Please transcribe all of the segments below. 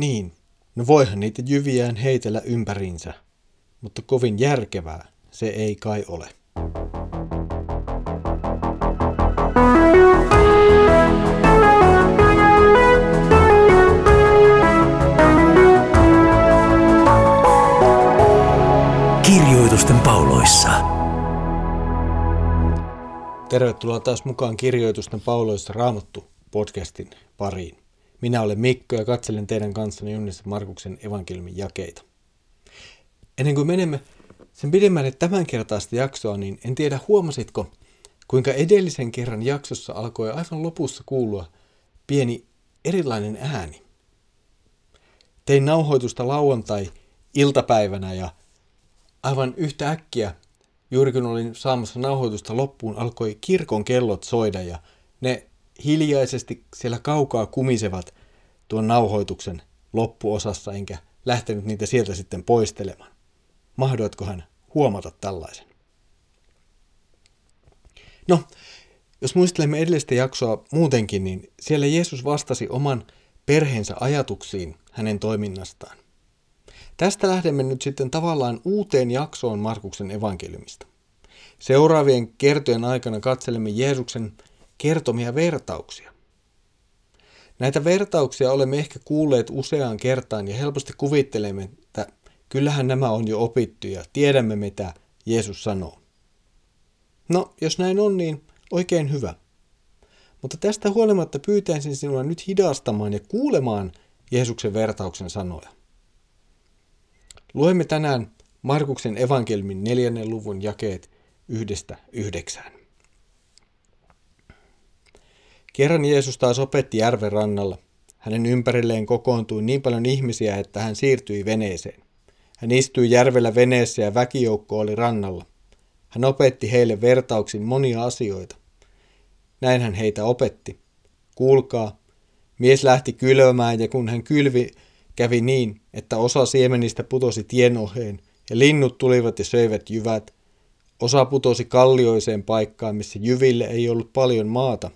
Niin, no voihan niitä jyviään heitellä ympäriinsä, mutta kovin järkevää se ei kai ole. Kirjoitusten pauloissa. Tervetuloa taas mukaan Kirjoitusten pauloissa Raamattu podcastin pariin. Minä olen Mikko ja katselen teidän kanssanne Junnissa Markuksen evankeliumin jakeita. Ennen kuin menemme sen pidemmälle tämänkertaista jaksoa, niin en tiedä huomasitko, kuinka edellisen kerran jaksossa alkoi aivan lopussa kuulua pieni erilainen ääni. Tein nauhoitusta lauantai-iltapäivänä ja aivan yhtä äkkiä, juuri kun olin saamassa nauhoitusta loppuun, alkoi kirkon kellot soida ja ne hiljaisesti siellä kaukaa kumisevat tuon nauhoituksen loppuosassa, enkä lähtenyt niitä sieltä sitten poistelemaan. hän huomata tällaisen? No, jos muistelemme edellistä jaksoa muutenkin, niin siellä Jeesus vastasi oman perheensä ajatuksiin hänen toiminnastaan. Tästä lähdemme nyt sitten tavallaan uuteen jaksoon Markuksen evankeliumista. Seuraavien kertojen aikana katselemme Jeesuksen kertomia vertauksia. Näitä vertauksia olemme ehkä kuulleet useaan kertaan ja helposti kuvittelemme, että kyllähän nämä on jo opittu ja tiedämme mitä Jeesus sanoo. No, jos näin on, niin oikein hyvä. Mutta tästä huolimatta pyytäisin sinua nyt hidastamaan ja kuulemaan Jeesuksen vertauksen sanoja. Luemme tänään Markuksen evankelmin neljännen luvun jakeet yhdestä yhdeksään. Kerran Jeesus taas opetti järven rannalla. Hänen ympärilleen kokoontui niin paljon ihmisiä, että hän siirtyi veneeseen. Hän istui järvellä veneessä ja väkijoukko oli rannalla. Hän opetti heille vertauksin monia asioita. Näin hän heitä opetti. Kuulkaa, mies lähti kylvämään ja kun hän kylvi, kävi niin, että osa siemenistä putosi tien oheen ja linnut tulivat ja söivät jyvät. Osa putosi kallioiseen paikkaan, missä jyville ei ollut paljon maata.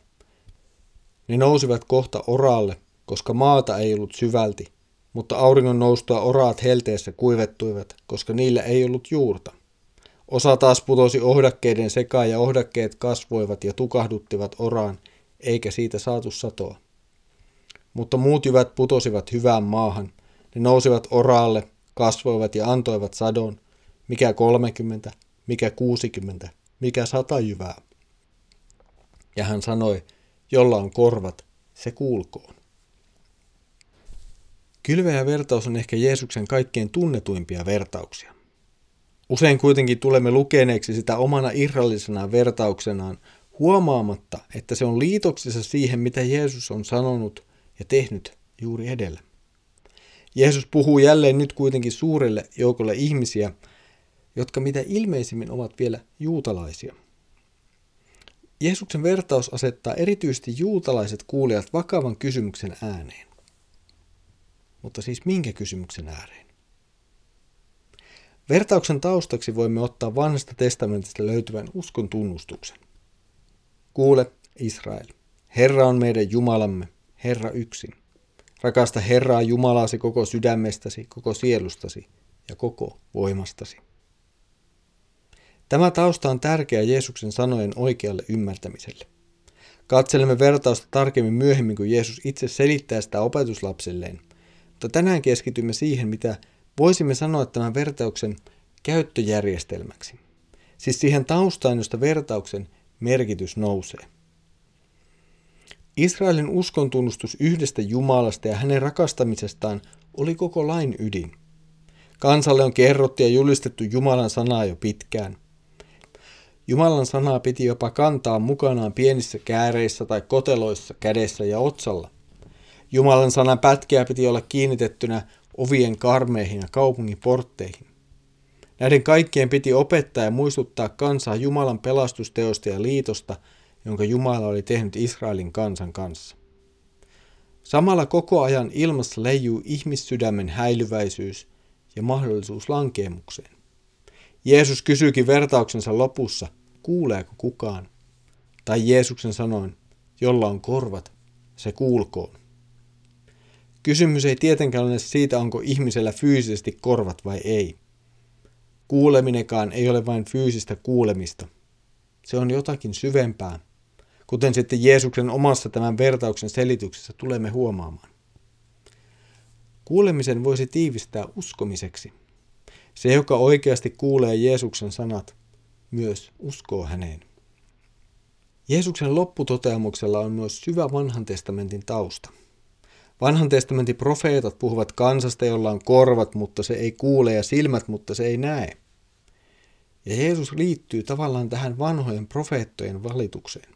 Ne nousivat kohta oraalle, koska maata ei ollut syvälti, mutta auringon noustua oraat helteessä kuivettuivat, koska niillä ei ollut juurta. Osa taas putosi ohdakkeiden sekaan ja ohdakkeet kasvoivat ja tukahduttivat oraan, eikä siitä saatu satoa. Mutta muut jyvät putosivat hyvään maahan. Ne nousivat oraalle, kasvoivat ja antoivat sadon, mikä kolmekymmentä, mikä kuusikymmentä, mikä sata jyvää. Ja hän sanoi, jolla on korvat, se kuulkoon. Kylveä vertaus on ehkä Jeesuksen kaikkein tunnetuimpia vertauksia. Usein kuitenkin tulemme lukeneeksi sitä omana irrallisena vertauksenaan huomaamatta, että se on liitoksissa siihen, mitä Jeesus on sanonut ja tehnyt juuri edellä. Jeesus puhuu jälleen nyt kuitenkin suurelle joukolle ihmisiä, jotka mitä ilmeisimmin ovat vielä juutalaisia. Jeesuksen vertaus asettaa erityisesti juutalaiset kuulijat vakavan kysymyksen ääneen. Mutta siis minkä kysymyksen ääreen? Vertauksen taustaksi voimme ottaa vanhasta testamentista löytyvän uskon tunnustuksen. Kuule, Israel, Herra on meidän Jumalamme, Herra yksin. Rakasta Herraa Jumalasi koko sydämestäsi, koko sielustasi ja koko voimastasi. Tämä tausta on tärkeä Jeesuksen sanojen oikealle ymmärtämiselle. Katselemme vertausta tarkemmin myöhemmin, kun Jeesus itse selittää sitä opetuslapsilleen, mutta tänään keskitymme siihen, mitä voisimme sanoa tämän vertauksen käyttöjärjestelmäksi. Siis siihen taustaan, josta vertauksen merkitys nousee. Israelin uskontunnustus yhdestä Jumalasta ja hänen rakastamisestaan oli koko lain ydin. Kansalle on kerrottu ja julistettu Jumalan sanaa jo pitkään. Jumalan sanaa piti jopa kantaa mukanaan pienissä kääreissä tai koteloissa kädessä ja otsalla. Jumalan sanan pätkeä piti olla kiinnitettynä ovien karmeihin ja kaupungin portteihin. Näiden kaikkien piti opettaa ja muistuttaa kansaa Jumalan pelastusteosta ja liitosta, jonka Jumala oli tehnyt Israelin kansan kanssa. Samalla koko ajan ilmassa leijuu ihmissydämen häilyväisyys ja mahdollisuus lankeemukseen. Jeesus kysyykin vertauksensa lopussa, kuuleeko kukaan? Tai Jeesuksen sanoin, jolla on korvat, se kuulkoon. Kysymys ei tietenkään ole siitä, onko ihmisellä fyysisesti korvat vai ei. Kuuleminenkaan ei ole vain fyysistä kuulemista. Se on jotakin syvempää, kuten sitten Jeesuksen omassa tämän vertauksen selityksessä tulemme huomaamaan. Kuulemisen voisi tiivistää uskomiseksi. Se, joka oikeasti kuulee Jeesuksen sanat, myös uskoo häneen. Jeesuksen lopputoteamuksella on myös syvä vanhan testamentin tausta. Vanhan testamentin profeetat puhuvat kansasta, jolla on korvat, mutta se ei kuule ja silmät, mutta se ei näe. Ja Jeesus liittyy tavallaan tähän vanhojen profeettojen valitukseen.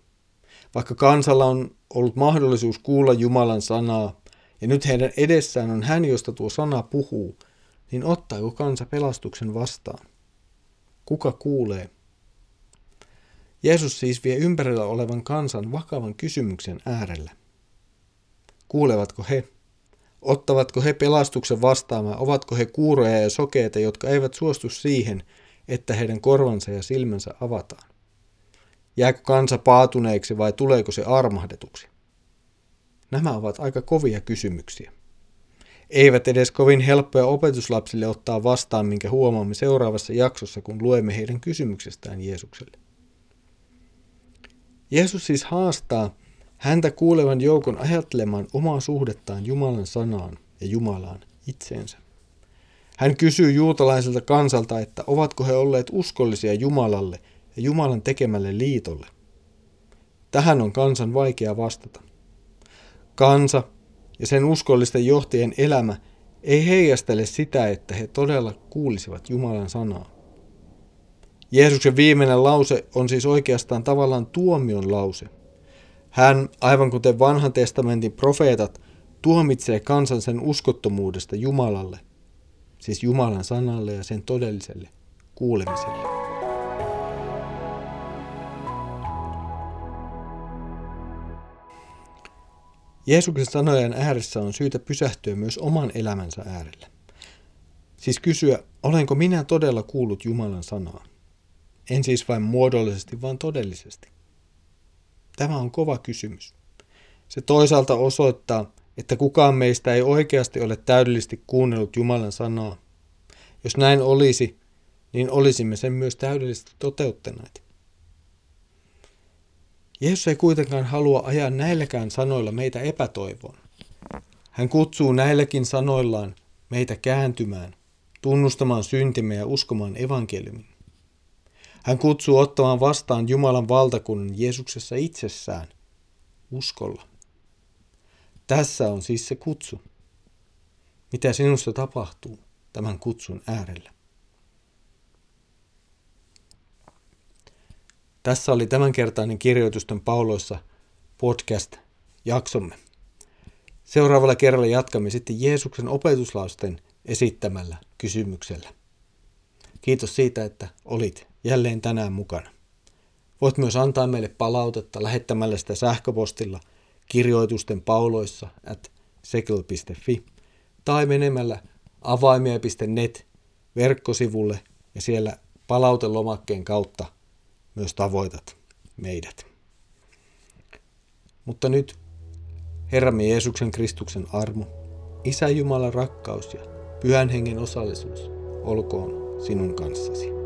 Vaikka kansalla on ollut mahdollisuus kuulla Jumalan sanaa, ja nyt heidän edessään on hän, josta tuo sana puhuu, niin ottaako kansa pelastuksen vastaan? Kuka kuulee? Jeesus siis vie ympärillä olevan kansan vakavan kysymyksen äärellä. Kuulevatko he? Ottavatko he pelastuksen vastaamaan? Ovatko he kuuroja ja sokeita, jotka eivät suostu siihen, että heidän korvansa ja silmänsä avataan? Jääkö kansa paatuneeksi vai tuleeko se armahdetuksi? Nämä ovat aika kovia kysymyksiä. Eivät edes kovin helppoja opetuslapsille ottaa vastaan, minkä huomaamme seuraavassa jaksossa, kun luemme heidän kysymyksestään Jeesukselle. Jeesus siis haastaa häntä kuulevan joukon ajattelemaan omaa suhdettaan Jumalan sanaan ja Jumalaan itseensä. Hän kysyy juutalaiselta kansalta, että ovatko he olleet uskollisia Jumalalle ja Jumalan tekemälle liitolle. Tähän on kansan vaikea vastata. Kansa ja sen uskollisten johtajien elämä ei heijastele sitä, että he todella kuulisivat Jumalan sanaa. Jeesuksen viimeinen lause on siis oikeastaan tavallaan tuomion lause. Hän, aivan kuten vanhan testamentin profeetat, tuomitsee kansan sen uskottomuudesta Jumalalle, siis Jumalan sanalle ja sen todelliselle kuulemiselle. Jeesuksen sanojen ääressä on syytä pysähtyä myös oman elämänsä äärellä. Siis kysyä, olenko minä todella kuullut Jumalan sanaa? En siis vain muodollisesti, vaan todellisesti. Tämä on kova kysymys. Se toisaalta osoittaa, että kukaan meistä ei oikeasti ole täydellisesti kuunnellut Jumalan sanaa. Jos näin olisi, niin olisimme sen myös täydellisesti toteuttaneet. Jeesus ei kuitenkaan halua ajaa näilläkään sanoilla meitä epätoivoon. Hän kutsuu näilläkin sanoillaan meitä kääntymään, tunnustamaan syntimme ja uskomaan evankeliumin. Hän kutsuu ottamaan vastaan Jumalan valtakunnan Jeesuksessa itsessään, uskolla. Tässä on siis se kutsu. Mitä sinussa tapahtuu tämän kutsun äärellä? Tässä oli tämänkertainen kirjoitusten pauloissa podcast-jaksomme. Seuraavalla kerralla jatkamme sitten Jeesuksen opetuslausten esittämällä kysymyksellä. Kiitos siitä, että olit jälleen tänään mukana. Voit myös antaa meille palautetta lähettämällä sitä sähköpostilla kirjoitusten pauloissa at sekel.fi tai menemällä avaimia.net verkkosivulle ja siellä palautelomakkeen kautta myös tavoitat meidät. Mutta nyt Herramme Jeesuksen Kristuksen armo, Isä Jumalan rakkaus ja Pyhän Hengen osallisuus olkoon sinun kanssasi.